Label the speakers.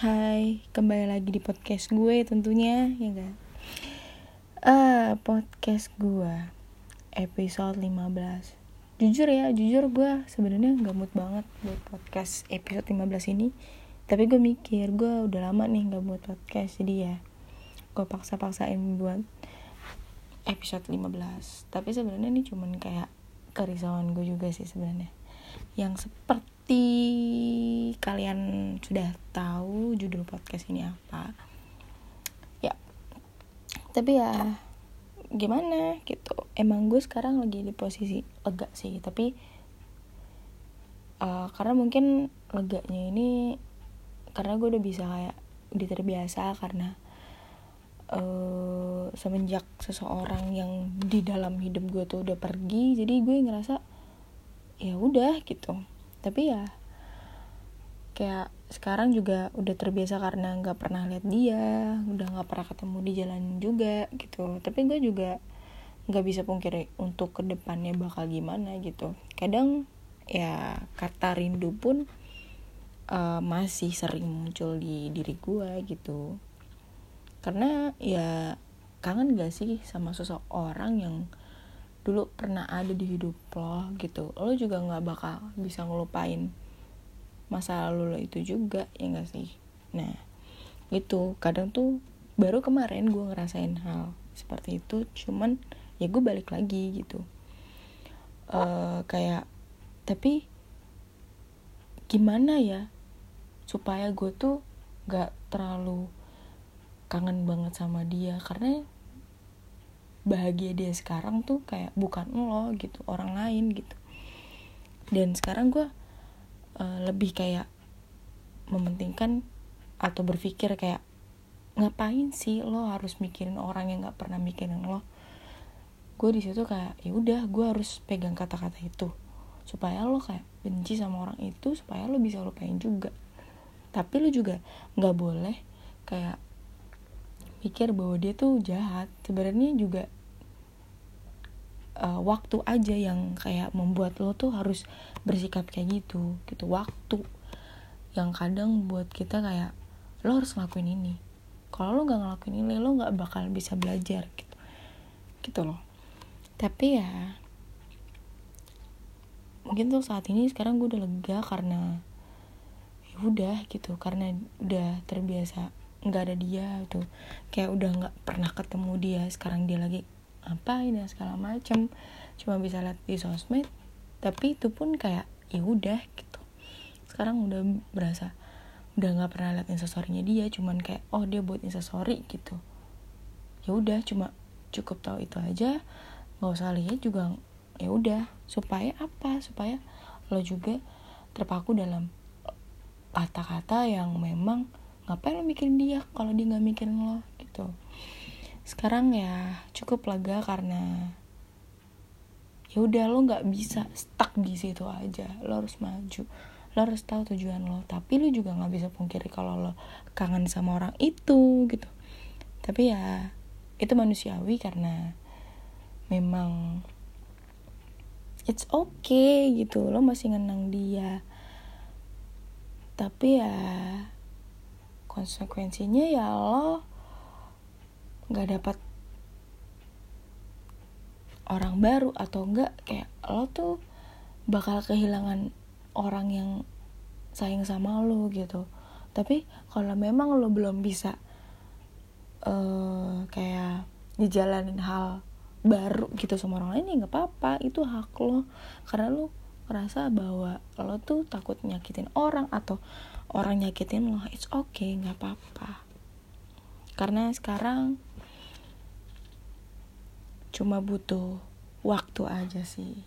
Speaker 1: Hai, kembali lagi di podcast gue tentunya, ya kan? Ah, podcast gue episode 15. Jujur ya, jujur gue sebenarnya nggak mood banget buat podcast episode 15 ini. Tapi gue mikir, gue udah lama nih nggak buat podcast, jadi ya gue paksa-paksain buat episode 15. Tapi sebenarnya ini cuman kayak kerisauan gue juga sih sebenarnya. Yang seperti seperti kalian sudah tahu judul podcast ini apa. Ya. Tapi ya gimana gitu. Emang gue sekarang lagi di posisi lega sih tapi uh, karena mungkin leganya ini karena gue udah bisa kayak udah terbiasa karena uh, semenjak seseorang yang di dalam hidup gue tuh udah pergi jadi gue ngerasa ya udah gitu tapi ya kayak sekarang juga udah terbiasa karena nggak pernah lihat dia udah nggak pernah ketemu di jalan juga gitu. Tapi gue juga nggak bisa pungkiri untuk ke depannya bakal gimana gitu. Kadang ya kata rindu pun uh, masih sering muncul di diri gue gitu. Karena ya kangen gak sih sama seseorang yang dulu pernah ada di hidup lo gitu lo juga nggak bakal bisa ngelupain masa lalu lo itu juga ya gak sih? Nah itu kadang tuh baru kemarin gue ngerasain hal seperti itu cuman ya gue balik lagi gitu. Uh, kayak tapi gimana ya supaya gue tuh gak terlalu kangen banget sama dia? Karena bahagia dia sekarang tuh kayak bukan lo gitu orang lain gitu. Dan sekarang gue uh, lebih kayak mementingkan atau berpikir kayak ngapain sih lo harus mikirin orang yang nggak pernah mikirin lo? Gue di situ kayak ya udah gue harus pegang kata-kata itu. Supaya lo kayak benci sama orang itu supaya lo bisa lupain juga. Tapi lo juga nggak boleh kayak pikir bahwa dia tuh jahat. Sebenarnya juga uh, waktu aja yang kayak membuat lo tuh harus bersikap kayak gitu gitu. Waktu yang kadang buat kita kayak lo harus ngelakuin ini. Kalau lo nggak ngelakuin ini lo nggak bakal bisa belajar gitu. Gitu loh. Tapi ya mungkin tuh saat ini sekarang gue udah lega karena ya udah gitu. Karena udah terbiasa nggak ada dia tuh kayak udah nggak pernah ketemu dia sekarang dia lagi ngapain dan segala macam cuma bisa lihat di sosmed. Tapi itu pun kayak ya udah gitu. Sekarang udah berasa udah nggak pernah lihat instastorynya dia. Cuman kayak oh dia buat instastory gitu. Ya udah cuma cukup tahu itu aja. Nggak usah lihat juga ya udah. Supaya apa? Supaya lo juga terpaku dalam kata-kata yang memang ngapain lo mikirin dia kalau dia nggak mikirin lo gitu sekarang ya cukup lega karena ya udah lo nggak bisa stuck di situ aja. Lo harus maju. Lo harus tahu tujuan lo. Tapi lo juga nggak bisa pungkiri kalau lo kangen sama orang itu gitu. Tapi ya itu manusiawi karena memang it's okay gitu. Lo masih ngenang dia. Tapi ya konsekuensinya ya lo nggak dapat orang baru atau enggak kayak lo tuh bakal kehilangan orang yang sayang sama lo gitu. Tapi kalau memang lo belum bisa uh, kayak dijalanin hal baru gitu sama orang lain ya nggak apa-apa. Itu hak lo. Karena lo ngerasa bahwa lo tuh takut nyakitin orang atau orang nyakitin lo it's okay nggak apa-apa. Karena sekarang cuma butuh waktu aja sih